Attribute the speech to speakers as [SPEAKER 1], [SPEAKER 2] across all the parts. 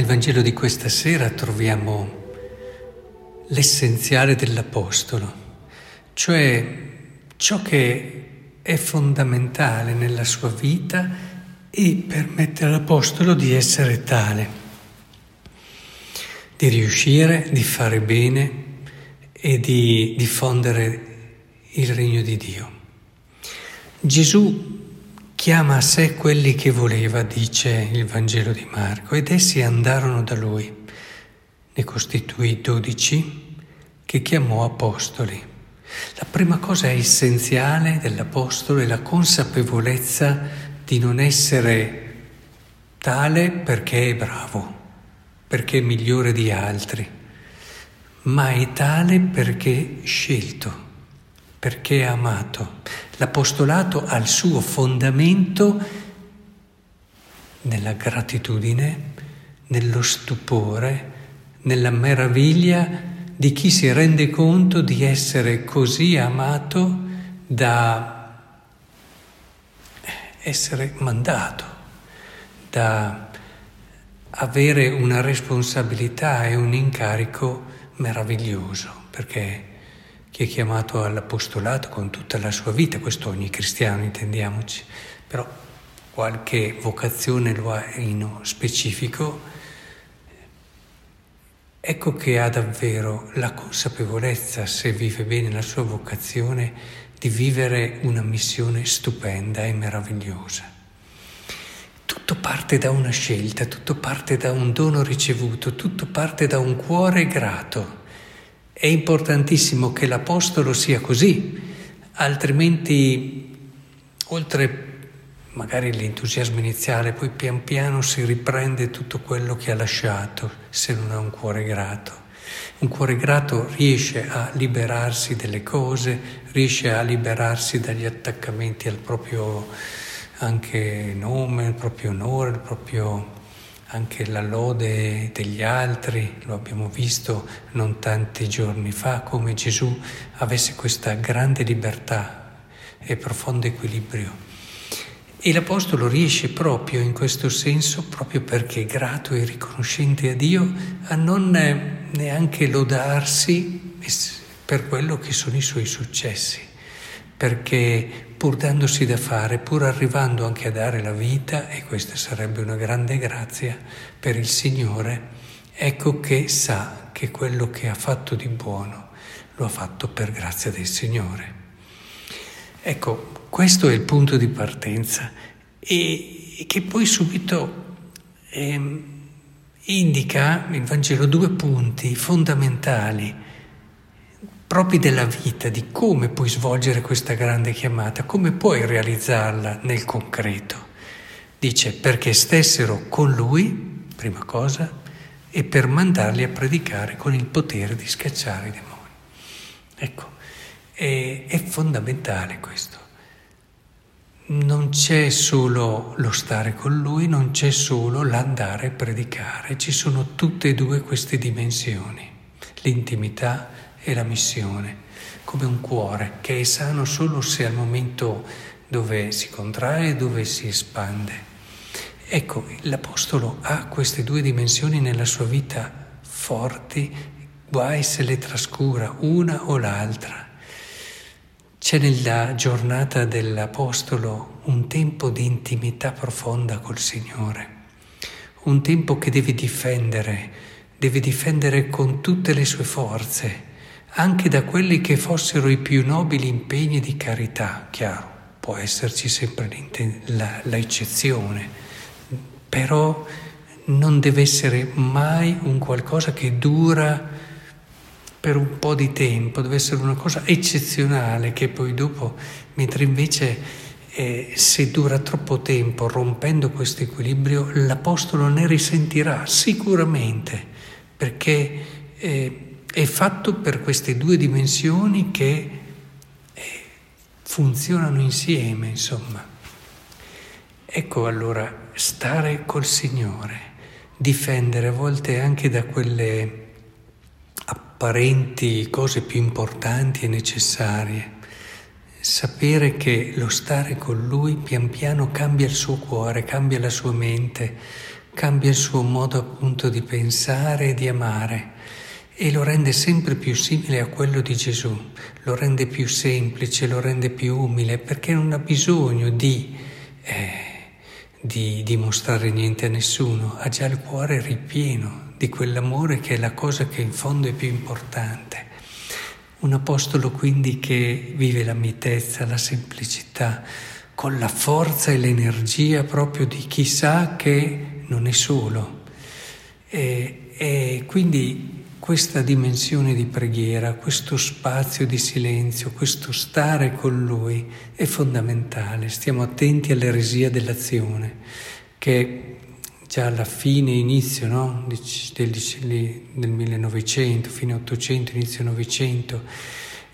[SPEAKER 1] Nel Vangelo di questa sera troviamo l'essenziale dell'Apostolo, cioè ciò che è fondamentale nella sua vita e permette all'Apostolo di essere tale, di riuscire, di fare bene e di diffondere il regno di Dio. Gesù Chiama a sé quelli che voleva, dice il Vangelo di Marco, ed essi andarono da lui. Ne costituì dodici che chiamò apostoli. La prima cosa essenziale dell'apostolo è la consapevolezza di non essere tale perché è bravo, perché è migliore di altri, ma è tale perché è scelto, perché è amato. L'apostolato ha il suo fondamento nella gratitudine, nello stupore, nella meraviglia di chi si rende conto di essere così amato da essere mandato, da avere una responsabilità e un incarico meraviglioso, perché chi è chiamato all'apostolato con tutta la sua vita, questo ogni cristiano intendiamoci, però qualche vocazione lo ha in specifico, ecco che ha davvero la consapevolezza, se vive bene la sua vocazione, di vivere una missione stupenda e meravigliosa. Tutto parte da una scelta, tutto parte da un dono ricevuto, tutto parte da un cuore grato. È importantissimo che l'Apostolo sia così, altrimenti oltre magari l'entusiasmo iniziale, poi pian piano si riprende tutto quello che ha lasciato se non ha un cuore grato. Un cuore grato riesce a liberarsi delle cose, riesce a liberarsi dagli attaccamenti al proprio anche nome, al proprio onore, al proprio anche la lode degli altri, lo abbiamo visto non tanti giorni fa, come Gesù avesse questa grande libertà e profondo equilibrio. E l'Apostolo riesce proprio in questo senso, proprio perché è grato e riconoscente a Dio, a non neanche lodarsi per quello che sono i suoi successi, perché pur dandosi da fare, pur arrivando anche a dare la vita, e questa sarebbe una grande grazia per il Signore, ecco che sa che quello che ha fatto di buono lo ha fatto per grazia del Signore. Ecco, questo è il punto di partenza e, che poi subito eh, indica il Vangelo due punti fondamentali propri della vita, di come puoi svolgere questa grande chiamata, come puoi realizzarla nel concreto. Dice perché stessero con lui, prima cosa, e per mandarli a predicare con il potere di scacciare i demoni. Ecco, è, è fondamentale questo. Non c'è solo lo stare con lui, non c'è solo l'andare a predicare, ci sono tutte e due queste dimensioni, l'intimità è la missione, come un cuore che è sano solo se al momento dove si contrae e dove si espande. Ecco, l'Apostolo ha queste due dimensioni nella sua vita forti, guai se le trascura una o l'altra. C'è nella giornata dell'Apostolo un tempo di intimità profonda col Signore, un tempo che deve difendere, deve difendere con tutte le sue forze anche da quelli che fossero i più nobili impegni di carità, chiaro, può esserci sempre la, la eccezione, però non deve essere mai un qualcosa che dura per un po' di tempo, deve essere una cosa eccezionale che poi dopo, mentre invece eh, se dura troppo tempo rompendo questo equilibrio, l'Apostolo ne risentirà sicuramente, perché eh, è fatto per queste due dimensioni che eh, funzionano insieme, insomma. Ecco allora stare col Signore, difendere a volte anche da quelle apparenti cose più importanti e necessarie, sapere che lo stare con Lui pian piano cambia il suo cuore, cambia la sua mente, cambia il suo modo appunto di pensare e di amare e lo rende sempre più simile a quello di Gesù, lo rende più semplice, lo rende più umile, perché non ha bisogno di, eh, di dimostrare niente a nessuno, ha già il cuore ripieno di quell'amore che è la cosa che in fondo è più importante. Un apostolo quindi che vive la mitezza, la semplicità, con la forza e l'energia proprio di chi sa che non è solo. E, e quindi questa dimensione di preghiera, questo spazio di silenzio, questo stare con Lui è fondamentale. Stiamo attenti all'eresia dell'azione, che già alla fine, inizio no? del, del 1900, fine 800, inizio 900,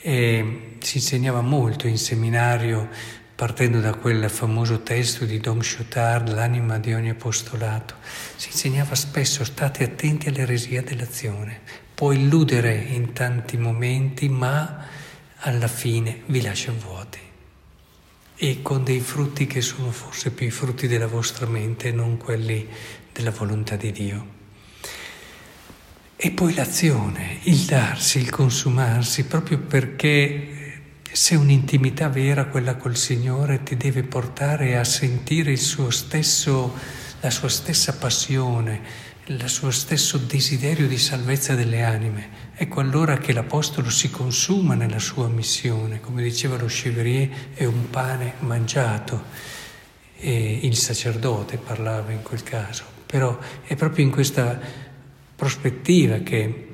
[SPEAKER 1] eh, si insegnava molto in seminario partendo da quel famoso testo di Dom Chotard, L'anima di ogni apostolato, si insegnava spesso state attenti all'eresia dell'azione. Può illudere in tanti momenti, ma alla fine vi lascia vuoti e con dei frutti che sono forse più i frutti della vostra mente, non quelli della volontà di Dio. E poi l'azione, il darsi, il consumarsi, proprio perché se un'intimità vera, quella col Signore, ti deve portare a sentire stesso, la sua stessa passione, il suo stesso desiderio di salvezza delle anime. Ecco allora che l'Apostolo si consuma nella sua missione, come diceva lo Chevrier, è un pane mangiato. E il sacerdote parlava in quel caso, però è proprio in questa prospettiva che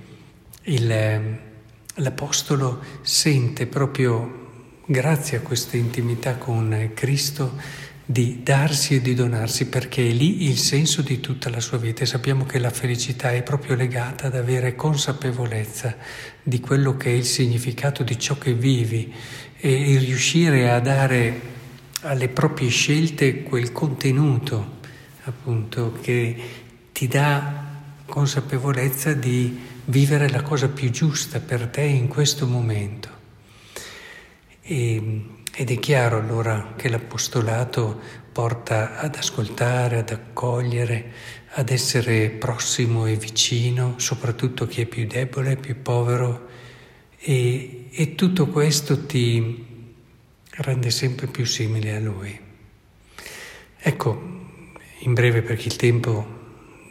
[SPEAKER 1] il l'Apostolo sente proprio, grazie a questa intimità con Cristo, di darsi e di donarsi, perché è lì il senso di tutta la sua vita. E sappiamo che la felicità è proprio legata ad avere consapevolezza di quello che è il significato di ciò che vivi e riuscire a dare alle proprie scelte quel contenuto, appunto, che ti dà consapevolezza di vivere la cosa più giusta per te in questo momento. E, ed è chiaro allora che l'apostolato porta ad ascoltare, ad accogliere, ad essere prossimo e vicino, soprattutto chi è più debole, più povero, e, e tutto questo ti rende sempre più simile a Lui. Ecco, in breve perché il tempo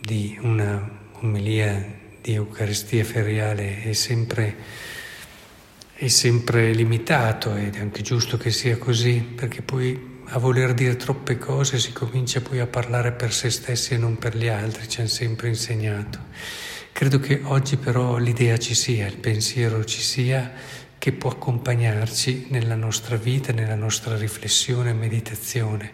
[SPEAKER 1] di una omelia di Eucaristia feriale è sempre, è sempre limitato ed è anche giusto che sia così, perché poi a voler dire troppe cose si comincia poi a parlare per se stessi e non per gli altri, ci hanno sempre insegnato. Credo che oggi però l'idea ci sia, il pensiero ci sia, che può accompagnarci nella nostra vita, nella nostra riflessione e meditazione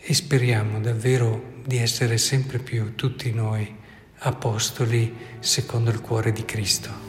[SPEAKER 1] e speriamo davvero di essere sempre più tutti noi apostoli secondo il cuore di Cristo.